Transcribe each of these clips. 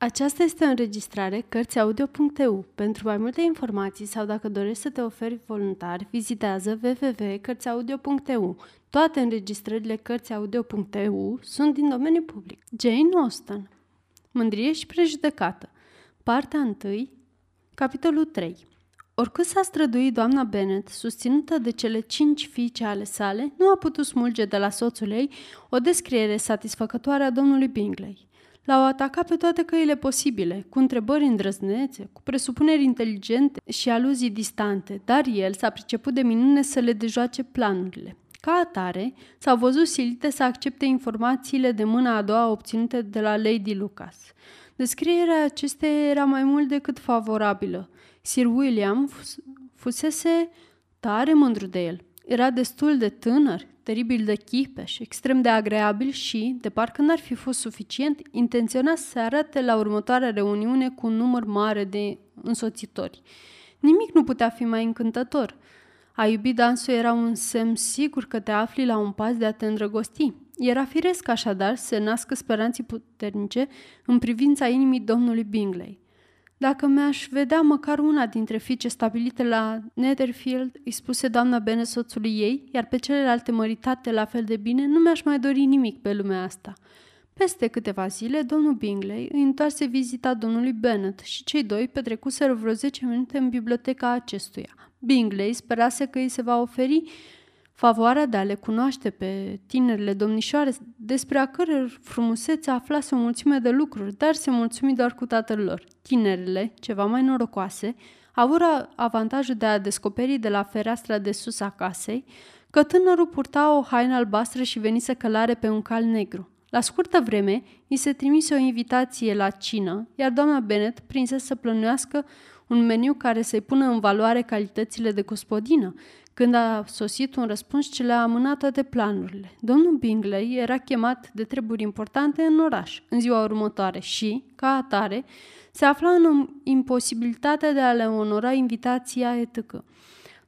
Aceasta este o înregistrare Cărțiaudio.eu. Pentru mai multe informații sau dacă dorești să te oferi voluntar, vizitează www.cărțiaudio.eu. Toate înregistrările Cărțiaudio.eu sunt din domeniu public. Jane Austen Mândrie și prejudecată Partea 1 Capitolul 3 Oricât s-a străduit doamna Bennet, susținută de cele cinci fiice ale sale, nu a putut smulge de la soțul ei o descriere satisfăcătoare a domnului Bingley. L-au atacat pe toate căile posibile, cu întrebări îndrăznețe, cu presupuneri inteligente și aluzii distante, dar el s-a priceput de minune să le dejoace planurile. Ca atare, s-au văzut silite să accepte informațiile de mâna a doua obținute de la Lady Lucas. Descrierea acesteia era mai mult decât favorabilă. Sir William fusese tare mândru de el. Era destul de tânăr, teribil de chipeș, extrem de agreabil și, de parcă n-ar fi fost suficient, intenționa să se arate la următoarea reuniune cu un număr mare de însoțitori. Nimic nu putea fi mai încântător. A iubi dansul era un semn sigur că te afli la un pas de a te îndrăgosti. Era firesc așadar să nască speranții puternice în privința inimii domnului Bingley. Dacă mi-aș vedea măcar una dintre fiice stabilite la Netherfield, îi spuse doamna Bene soțului ei, iar pe celelalte măritate la fel de bine, nu mi-aș mai dori nimic pe lumea asta. Peste câteva zile, domnul Bingley îi întoarse vizita domnului Bennet și cei doi petrecuseră vreo 10 minute în biblioteca acestuia. Bingley sperase că îi se va oferi favoarea de a le cunoaște pe tinerile domnișoare despre a căror frumusețe aflase o mulțime de lucruri, dar se mulțumi doar cu tatăl lor. Tinerele, ceva mai norocoase, avură avantajul de a descoperi de la fereastra de sus a casei că tânărul purta o haină albastră și venise călare pe un cal negru. La scurtă vreme, îi se trimise o invitație la cină, iar doamna Bennet prinse să plănuiască un meniu care să-i pună în valoare calitățile de gospodină, când a sosit un răspuns ce le-a amânat toate planurile. Domnul Bingley era chemat de treburi importante în oraș în ziua următoare și, ca atare, se afla în imposibilitatea de a le onora invitația etică.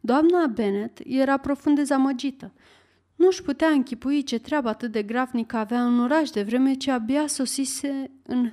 Doamna Bennet era profund dezamăgită. Nu își putea închipui ce treabă atât de gravnică avea în oraș de vreme ce abia sosise în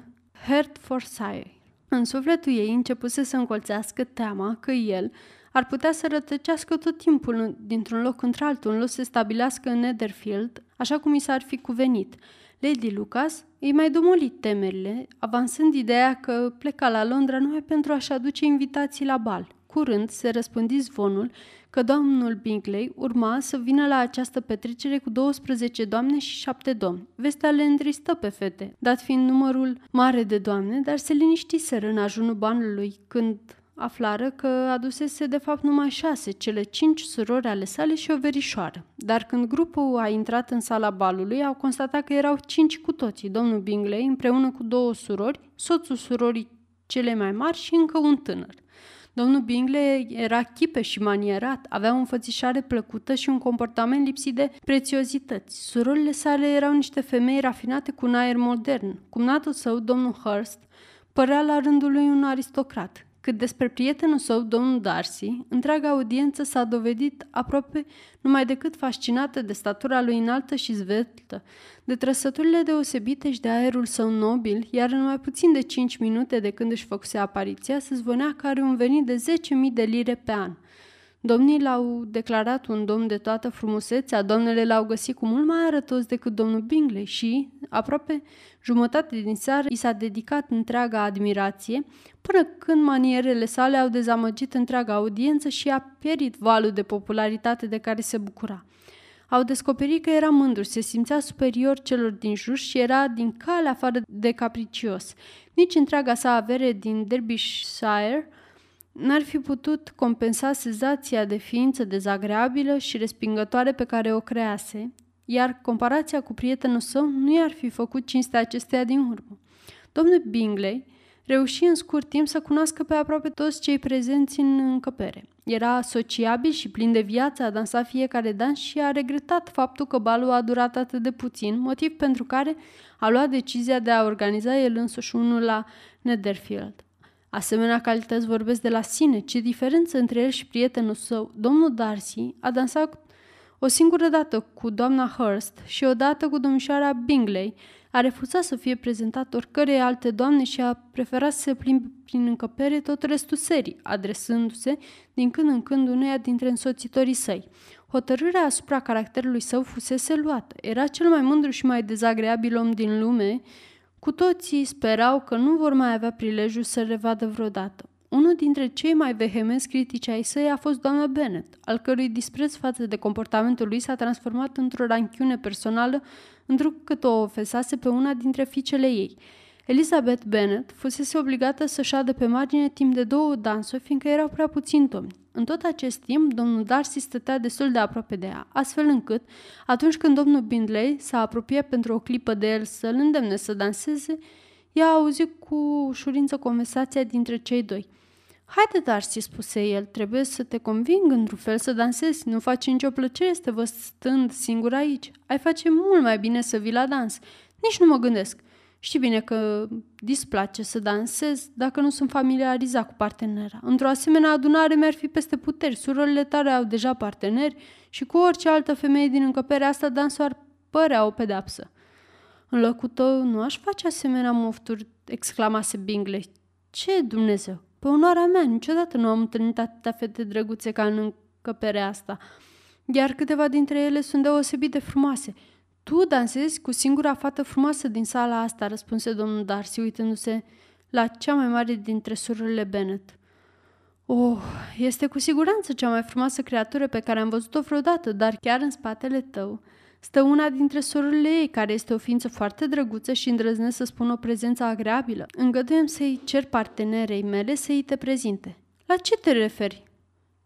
Hertfordshire. În sufletul ei începuse să încolțească teama că el, ar putea să rătăcească tot timpul dintr-un loc într-altul, în loc să se stabilească în Netherfield, așa cum i s-ar fi cuvenit. Lady Lucas îi mai domolit temerile, avansând ideea că pleca la Londra numai pentru a-și aduce invitații la bal. Curând se răspândi zvonul că domnul Bingley urma să vină la această petrecere cu 12 doamne și 7 domni. Vestea le întristă pe fete, dat fiind numărul mare de doamne, dar se liniștiseră în ajunul banului când aflară că adusese de fapt numai șase, cele cinci surori ale sale și o verișoară. Dar când grupul a intrat în sala balului, au constatat că erau cinci cu toții, domnul Bingley împreună cu două surori, soțul surorii cele mai mari și încă un tânăr. Domnul Bingley era chipe și manierat, avea o înfățișare plăcută și un comportament lipsit de prețiozități. Surorile sale erau niște femei rafinate cu un aer modern. Cumnatul său, domnul Hurst, părea la rândul lui un aristocrat. Cât despre prietenul său, domnul Darcy, întreaga audiență s-a dovedit aproape numai decât fascinată de statura lui înaltă și zveltă, de trăsăturile deosebite și de aerul său nobil, iar în mai puțin de cinci minute de când își făcuse apariția, se zvonea că are un venit de 10.000 de lire pe an – Domnii l-au declarat un domn de toată frumusețea, doamnele l-au găsit cu mult mai arătos decât domnul Bingley și, aproape jumătate din seară, i s-a dedicat întreaga admirație, până când manierele sale au dezamăgit întreaga audiență și a pierit valul de popularitate de care se bucura. Au descoperit că era mândru, se simțea superior celor din jur și era din cale afară de capricios. Nici întreaga sa avere din Derbyshire n-ar fi putut compensa senzația de ființă dezagreabilă și respingătoare pe care o crease, iar comparația cu prietenul său nu i-ar fi făcut cinstea acesteia din urmă. Domnul Bingley reuși în scurt timp să cunoască pe aproape toți cei prezenți în încăpere. Era sociabil și plin de viață, a dansat fiecare dans și a regretat faptul că balul a durat atât de puțin, motiv pentru care a luat decizia de a organiza el însuși unul la Netherfield. Asemenea calități vorbesc de la sine. Ce diferență între el și prietenul său, domnul Darcy, a dansat o singură dată cu doamna Hurst și o dată cu domnișoara Bingley, A refuzat să fie prezentat oricărei alte doamne și a preferat să se plimbe prin încăpere tot restul serii, adresându-se din când în când uneia dintre însoțitorii săi. Hotărârea asupra caracterului său fusese luată. Era cel mai mândru și mai dezagreabil om din lume. Cu toții sperau că nu vor mai avea prilejul să-l revadă vreodată. Unul dintre cei mai vehemenți critici ai săi a fost doamna Bennet, al cărui dispreț față de comportamentul lui s-a transformat într-o ranchiune personală, întrucât o ofesase pe una dintre fiicele ei. Elizabeth Bennet fusese obligată să șadă pe margine timp de două dansuri, fiindcă erau prea puțini domni. În tot acest timp, domnul Darcy stătea destul de aproape de ea, astfel încât, atunci când domnul Bindley s-a apropiat pentru o clipă de el să-l îndemne să danseze, ea a auzit cu ușurință conversația dintre cei doi. Haide, Darcy, spuse el, trebuie să te conving într-un fel să dansezi. Nu face nicio plăcere să vă stând singur aici. Ai face mult mai bine să vii la dans. Nici nu mă gândesc. Știi bine că displace să dansez dacă nu sunt familiarizat cu partenera. Într-o asemenea adunare mi-ar fi peste puteri. Surorile tale au deja parteneri și cu orice altă femeie din încăperea asta dansul ar părea o pedapsă. În locul tău nu aș face asemenea mofturi, exclamase Bingley. Ce Dumnezeu? Pe onoarea mea, niciodată nu am întâlnit atâtea fete drăguțe ca în încăperea asta. Iar câteva dintre ele sunt deosebit de frumoase. Tu dansezi cu singura fată frumoasă din sala asta, răspunse domnul Darcy, uitându-se la cea mai mare dintre surorile Bennet. Oh, este cu siguranță cea mai frumoasă creatură pe care am văzut-o vreodată, dar chiar în spatele tău stă una dintre surorile ei, care este o ființă foarte drăguță și îndrăznesc să spun o prezență agreabilă. Îngăduiem să-i cer partenerei mele să-i te prezinte. La ce te referi?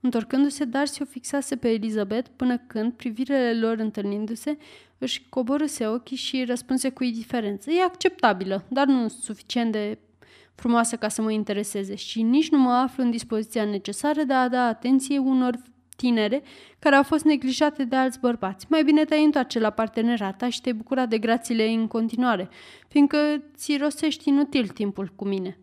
Întorcându-se, Darcy o fixase pe Elizabeth până când, privirile lor întâlnindu-se, își coborâse ochii și răspunse cu indiferență. E acceptabilă, dar nu suficient de frumoasă ca să mă intereseze și nici nu mă aflu în dispoziția necesară de a da atenție unor tinere care au fost neglijate de alți bărbați. Mai bine te-ai întoarce la partenera ta și te bucura de grațiile ei în continuare, fiindcă ți rosești inutil timpul cu mine.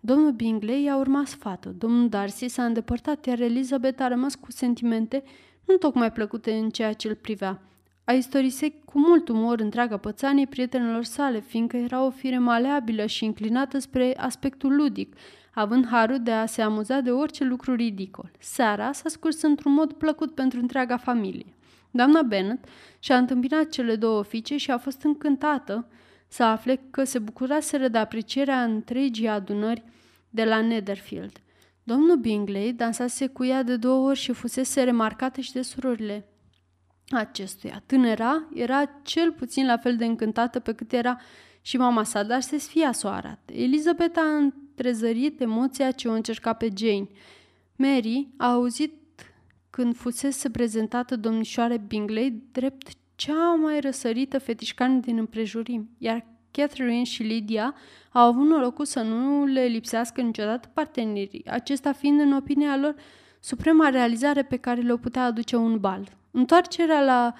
Domnul Bingley i-a urmat sfatul. Domnul Darcy s-a îndepărtat, iar Elizabeth a rămas cu sentimente nu tocmai plăcute în ceea ce îl privea. A istorise cu mult umor întreaga pățanie prietenilor sale, fiindcă era o fire maleabilă și înclinată spre aspectul ludic, având harul de a se amuza de orice lucru ridicol. Seara s-a scurs într-un mod plăcut pentru întreaga familie. Doamna Bennet și-a întâmpinat cele două fiice și a fost încântată să afle că se bucuraseră de aprecierea întregii adunări de la Netherfield. Domnul Bingley dansase cu ea de două ori și fusese remarcată și de surorile acestuia. Tânăra era cel puțin la fel de încântată pe cât era și mama sa, dar se sfia să o arate. Elizabeth a întrezărit emoția ce o încerca pe Jane. Mary a auzit când fusese prezentată domnișoare Bingley drept cea mai răsărită fetișcană din împrejurim, iar Catherine și Lydia au avut norocul să nu le lipsească niciodată partenerii, acesta fiind în opinia lor suprema realizare pe care le-o putea aduce un bal. Întoarcerea la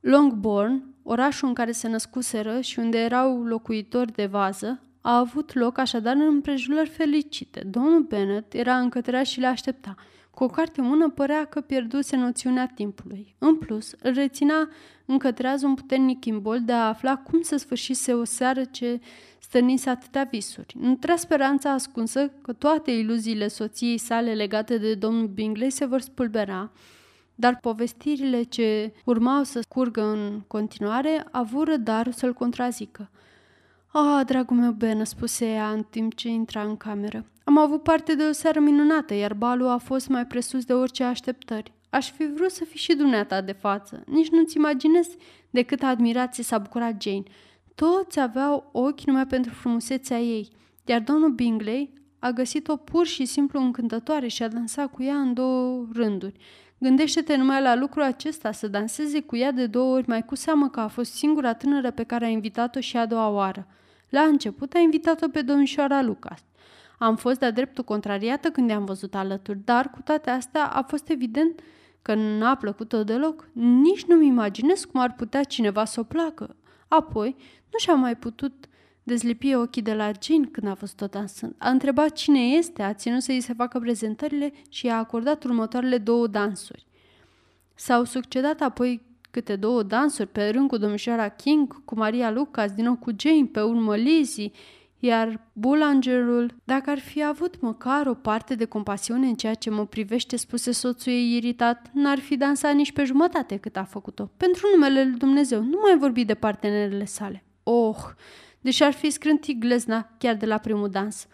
Longbourn, orașul în care se născuseră și unde erau locuitori de vază, a avut loc așadar în împrejurări felicite. Domnul Bennet era încă treaz și le aștepta. Cu o carte în mână părea că pierduse noțiunea timpului. În plus, îl reținea încă treaz un puternic imbol de a afla cum să sfârșise o seară ce stănise atâtea visuri. Nutrea speranța ascunsă că toate iluziile soției sale legate de domnul Bingley se vor spulbera, dar povestirile ce urmau să curgă în continuare avură darul să-l contrazică. Ah, dragul meu Ben, spuse ea în timp ce intra în cameră. Am avut parte de o seară minunată, iar balul a fost mai presus de orice așteptări. Aș fi vrut să fii și dumneata de față. Nici nu-ți imaginezi de câtă admirație s-a bucurat Jane. Toți aveau ochi numai pentru frumusețea ei, iar domnul Bingley a găsit-o pur și simplu încântătoare și a dansat cu ea în două rânduri. Gândește-te numai la lucrul acesta, să danseze cu ea de două ori, mai cu seamă că a fost singura tânără pe care a invitat-o și a doua oară. La început a invitat-o pe domnișoara Lucas. Am fost de-a dreptul contrariată când i-am văzut alături, dar cu toate astea a fost evident că n-a plăcut-o deloc. Nici nu-mi imaginez cum ar putea cineva să o placă. Apoi, nu și-a mai putut dezlipi ochii de la Jean când a fost tot dansând. A întrebat cine este, a ținut să-i se facă prezentările și i-a acordat următoarele două dansuri. S-au succedat apoi câte două dansuri pe rând cu domnișoara King, cu Maria Lucas, din nou cu Jane, pe urmă Lizzie, iar Bullangerul, dacă ar fi avut măcar o parte de compasiune în ceea ce mă privește, spuse soțul ei iritat, n-ar fi dansat nici pe jumătate cât a făcut-o. Pentru numele lui Dumnezeu, nu mai vorbi de partenerele sale. Oh, deși ar fi scrântit glezna chiar de la primul dans.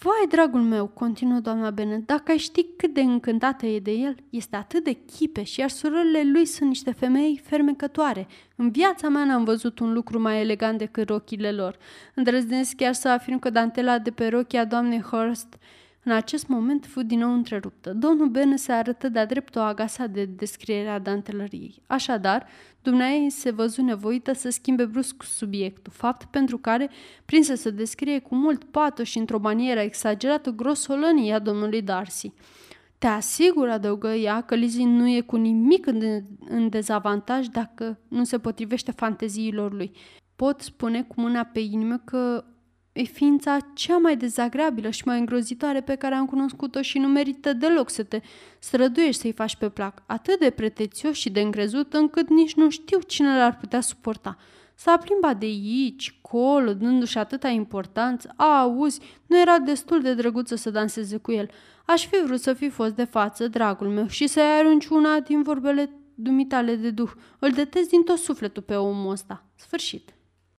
Vai, dragul meu, continuă doamna Bennet, dacă ai ști cât de încântată e de el, este atât de chipe iar surorile lui sunt niște femei fermecătoare. În viața mea n-am văzut un lucru mai elegant decât rochile lor. Îndrăznesc chiar să afirm că dantela de pe rochia doamnei Hurst în acest moment fu din nou întreruptă. Domnul Ben se arătă de-a dreptul agasat de descrierea dantelăriei. Așadar, dumneai se văzu nevoită să schimbe brusc subiectul, fapt pentru care prinse să descrie cu mult patos și într-o manieră exagerată grosolănia domnului Darcy. Te asigur, adăugă ea, că Lizzie nu e cu nimic în, în dezavantaj dacă nu se potrivește fanteziilor lui. Pot spune cu mâna pe inimă că E ființa cea mai dezagreabilă și mai îngrozitoare pe care am cunoscut-o și nu merită deloc să te străduiești să-i faci pe plac. Atât de pretețios și de încrezut încât nici nu știu cine l-ar putea suporta. S-a plimbat de aici, colo, dându-și atâta importanță. A, auzi, nu era destul de drăguță să danseze cu el. Aș fi vrut să fi fost de față, dragul meu, și să-i arunci una din vorbele dumitale de duh. Îl detest din tot sufletul pe omul ăsta. Sfârșit.